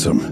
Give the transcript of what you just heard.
Some.